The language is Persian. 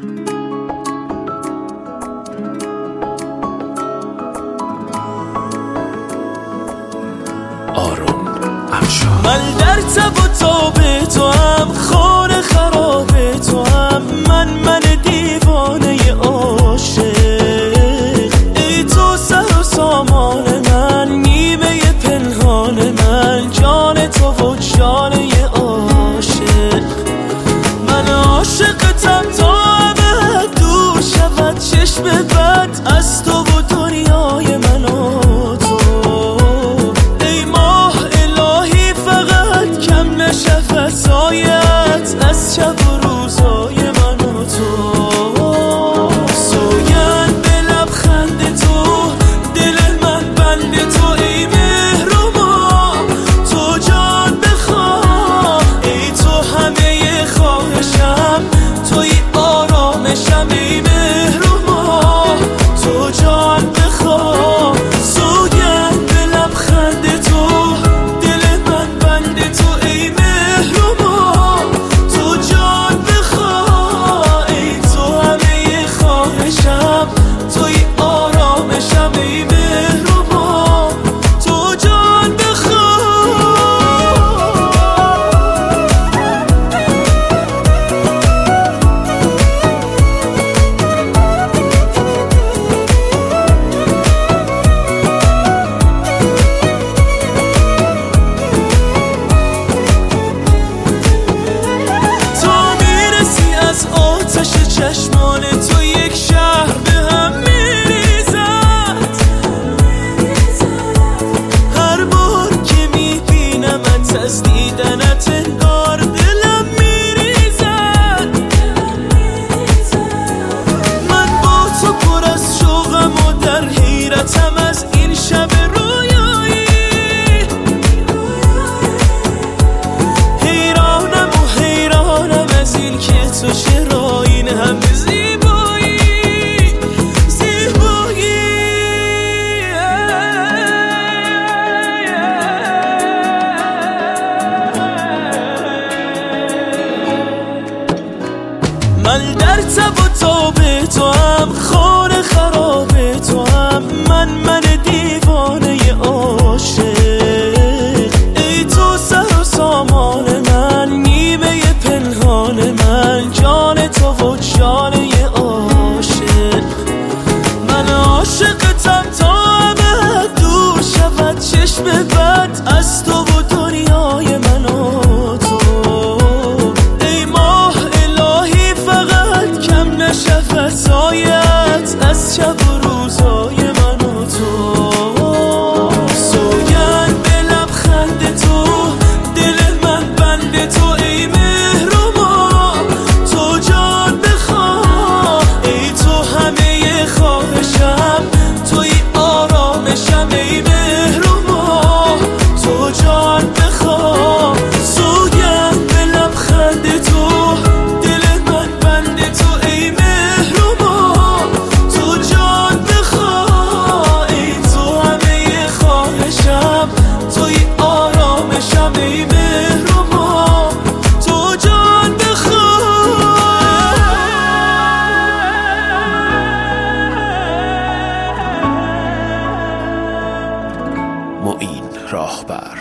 آروم افشار من در تب و تاب تو هم خواهم show me şaşma. چرا این هم زیبایی زیبایی. من در تب و تاب تو هم خانه خراب تو هم من من دیوانه آب. چشم بد از تو معین راهبر